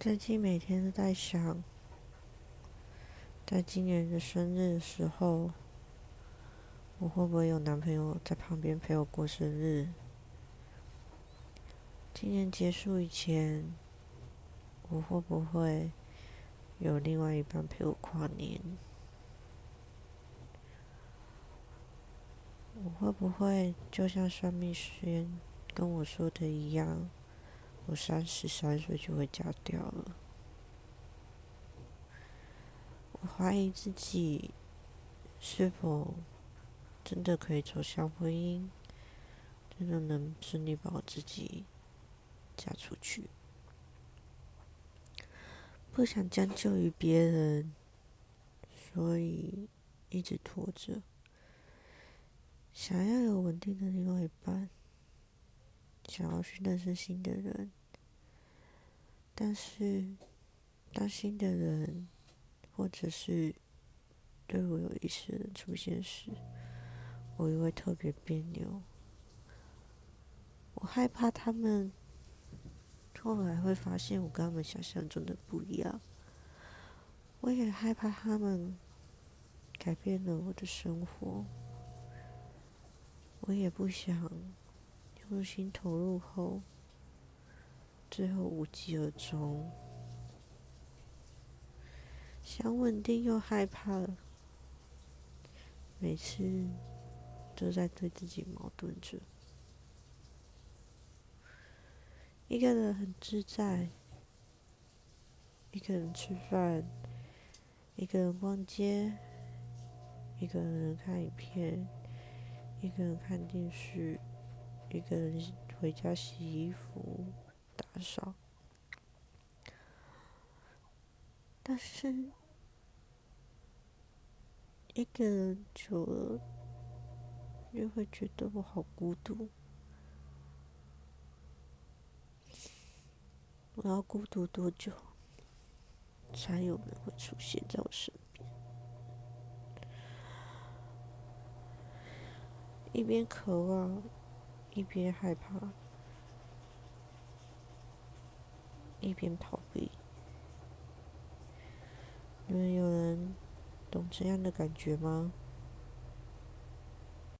最近每天都在想，在今年的生日的时候，我会不会有男朋友在旁边陪我过生日？今年结束以前，我会不会有另外一半陪我跨年？我会不会就像算命师跟我说的一样？我三十三岁就会嫁掉了。我怀疑自己是否真的可以走向婚姻，真的能顺利把我自己嫁出去。不想将就于别人，所以一直拖着。想要有稳定的另外一半，想要去认识新的人。但是，当新的人，或者是对我有意思的人出现时，我也会特别别扭。我害怕他们后来会发现我跟他们想象中的不一样。我也害怕他们改变了我的生活。我也不想用心投入后。最后无疾而终，想稳定又害怕，每次都在对自己矛盾着。一个人很自在，一个人吃饭，一个人逛街，一个人看影片，一个人看电视，一个人回家洗衣服。少，但是一个人久了，又会觉得我好孤独。我要孤独多久，才有人会出现在我身边？一边渴望，一边害怕。一边逃避，你们有人懂这样的感觉吗？